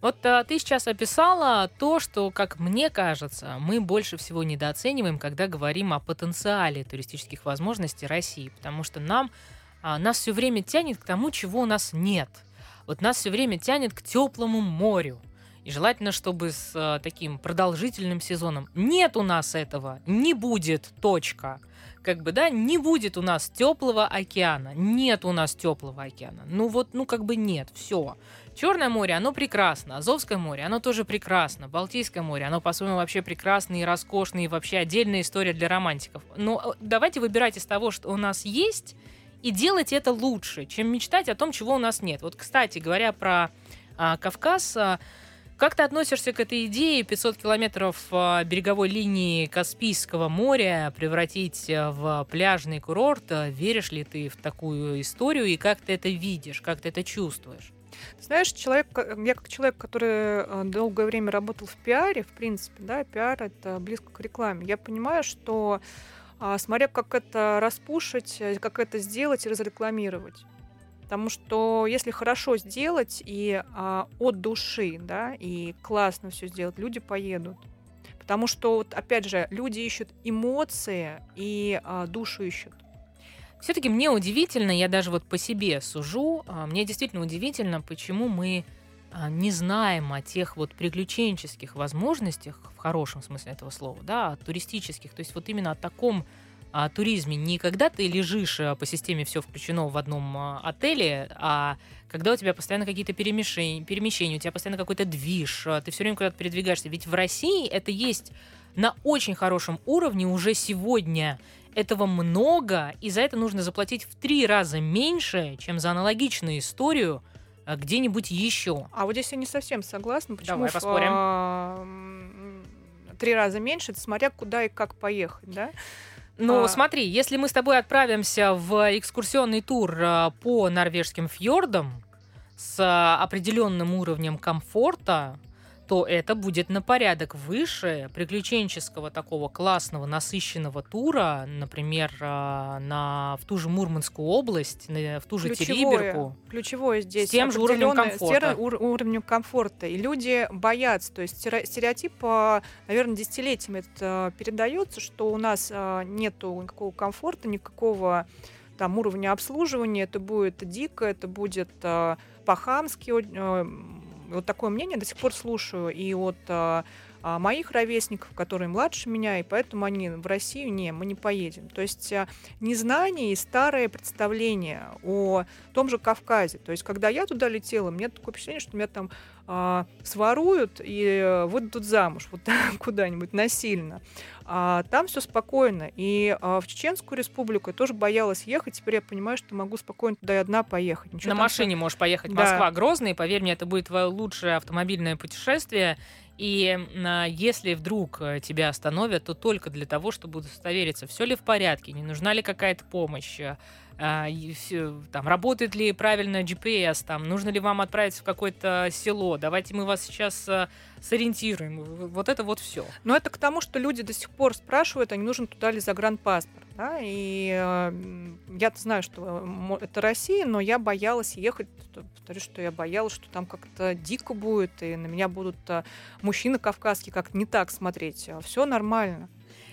Вот а, ты сейчас описала то, что, как мне кажется, мы больше всего недооцениваем, когда говорим о потенциале туристических возможностей России, потому что нам а, нас все время тянет к тому, чего у нас нет. Вот нас все время тянет к теплому морю. И желательно, чтобы с э, таким продолжительным сезоном. Нет у нас этого, не будет, точка как бы, да, не будет у нас теплого океана. Нет у нас теплого океана. Ну вот, ну как бы нет, все. Черное море, оно прекрасно. Азовское море, оно тоже прекрасно. Балтийское море, оно по-своему вообще прекрасно и роскошно, и вообще отдельная история для романтиков. Но э, давайте выбирать из того, что у нас есть, и делать это лучше, чем мечтать о том, чего у нас нет. Вот, кстати, говоря про а, Кавказ, а, как ты относишься к этой идее 500 километров а, береговой линии Каспийского моря превратить а, в пляжный курорт? Веришь ли ты в такую историю и как ты это видишь, как ты это чувствуешь? Знаешь, человек, я как человек, который а, долгое время работал в пиаре, в принципе, да, пиар это близко к рекламе, я понимаю, что смотря как это распушить, как это сделать и разрекламировать. Потому что если хорошо сделать и а, от души, да, и классно все сделать, люди поедут. Потому что, вот, опять же, люди ищут эмоции и а, душу ищут. Все-таки мне удивительно, я даже вот по себе сужу, а, мне действительно удивительно, почему мы а, не знаем о тех вот приключенческих возможностях, в хорошем смысле этого слова, да, туристических, то есть вот именно о таком о туризме не когда ты лежишь по системе все включено в одном а, отеле, а когда у тебя постоянно какие-то перемещения, перемещения, у тебя постоянно какой-то движ, а, ты все время куда-то передвигаешься. Ведь в России это есть на очень хорошем уровне уже сегодня. Этого много, и за это нужно заплатить в три раза меньше, чем за аналогичную историю а, где-нибудь еще. А вот здесь я не совсем согласна. Почему Давай поспорим. Три раза меньше, это смотря куда и как поехать, да? Ну, а... смотри, если мы с тобой отправимся в экскурсионный тур а, по норвежским фьордам с а, определенным уровнем комфорта, то это будет на порядок выше приключенческого такого классного насыщенного тура, например, а, на, в ту же Мурманскую область, в ту же ключевое, Териберку. Ключевое здесь с тем же уровнем комфорта. С ур, уровнем комфорта. И люди боятся. То есть стереотип, а, наверное, десятилетиями это передается, что у нас а, нету никакого комфорта, никакого там уровня обслуживания, это будет дико, это будет по-хамски, вот такое мнение до сих пор слушаю и от а, моих ровесников, которые младше меня, и поэтому они в Россию не, мы не поедем. То есть а, незнание и старое представление о том же Кавказе. То есть когда я туда летела, мне такое впечатление, что меня там а, своруют и выдадут замуж вот (laughs) куда-нибудь насильно. А, там все спокойно. И а, в Чеченскую республику я тоже боялась ехать. Теперь я понимаю, что могу спокойно туда и одна поехать. Ничего На машине все... можешь поехать. Да. Москва-Грозный. Поверь мне, это будет твое лучшее автомобильное путешествие. И а, если вдруг э, тебя остановят, то только для того, чтобы удостовериться, все ли в порядке, не нужна ли какая-то помощь, а, там, работает ли правильно GPS, там, нужно ли вам отправиться в какое-то село, давайте мы вас сейчас а, сориентируем. Вот это вот все. Но это к тому, что люди до сих пор спрашивают, а не нужен туда ли загранпаспорт. Да? И э, я-то знаю, что это Россия, но я боялась ехать, повторю, что я боялась, что там как-то дико будет, и на меня будут э, мужчины кавказские как-то не так смотреть. Все нормально.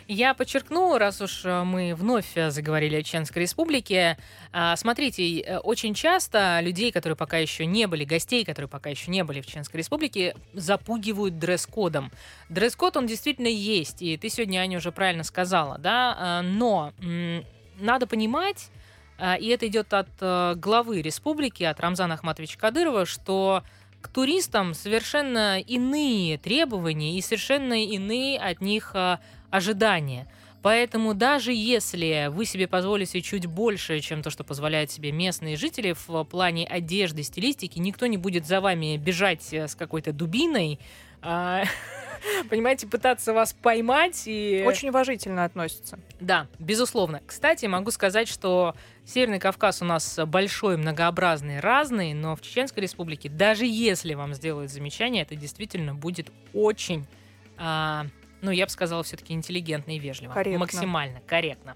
Я подчеркну, раз уж э, мы вновь э, заговорили о Чеченской республике, а, смотрите, э, очень часто людей, которые пока еще не были, гостей, которые пока еще не были в Чеченской республике, запугивают дресс-кодом. Дресс-код, он действительно есть, и ты сегодня, Аня, уже правильно сказала, да, но надо понимать, и это идет от главы республики, от Рамзана Ахматовича Кадырова, что к туристам совершенно иные требования и совершенно иные от них ожидания. Поэтому даже если вы себе позволите чуть больше, чем то, что позволяют себе местные жители в плане одежды, стилистики, никто не будет за вами бежать э, с какой-то дубиной, а, (laughs) понимаете, пытаться вас поймать и... Очень уважительно относятся. Да, безусловно. Кстати, могу сказать, что Северный Кавказ у нас большой, многообразный, разный, но в Чеченской Республике, даже если вам сделают замечание, это действительно будет очень а, ну, я бы сказала, все-таки интеллигентно и вежливо. Корректно. Максимально корректно.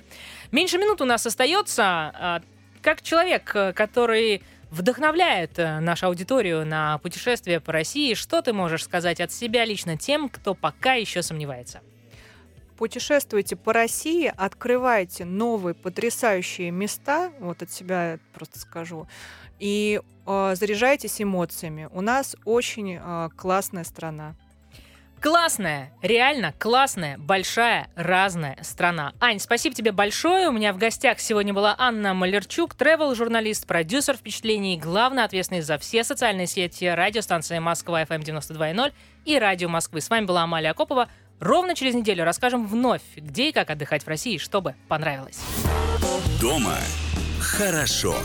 Меньше минут у нас остается. А, как человек, э, который вдохновляет э, нашу аудиторию на путешествие по России, что ты можешь сказать от себя лично тем, кто пока еще сомневается? путешествуйте по России, открывайте новые потрясающие места, вот от себя просто скажу, и э, заряжайтесь эмоциями. У нас очень э, классная страна. Классная, реально классная, большая, разная страна. Ань, спасибо тебе большое. У меня в гостях сегодня была Анна Малерчук, тревел-журналист, продюсер впечатлений, главный ответственный за все социальные сети радиостанции Москва FM 92.0 и Радио Москвы. С вами была Амалия Акопова. Ровно через неделю расскажем вновь, где и как отдыхать в России, чтобы понравилось. Дома хорошо.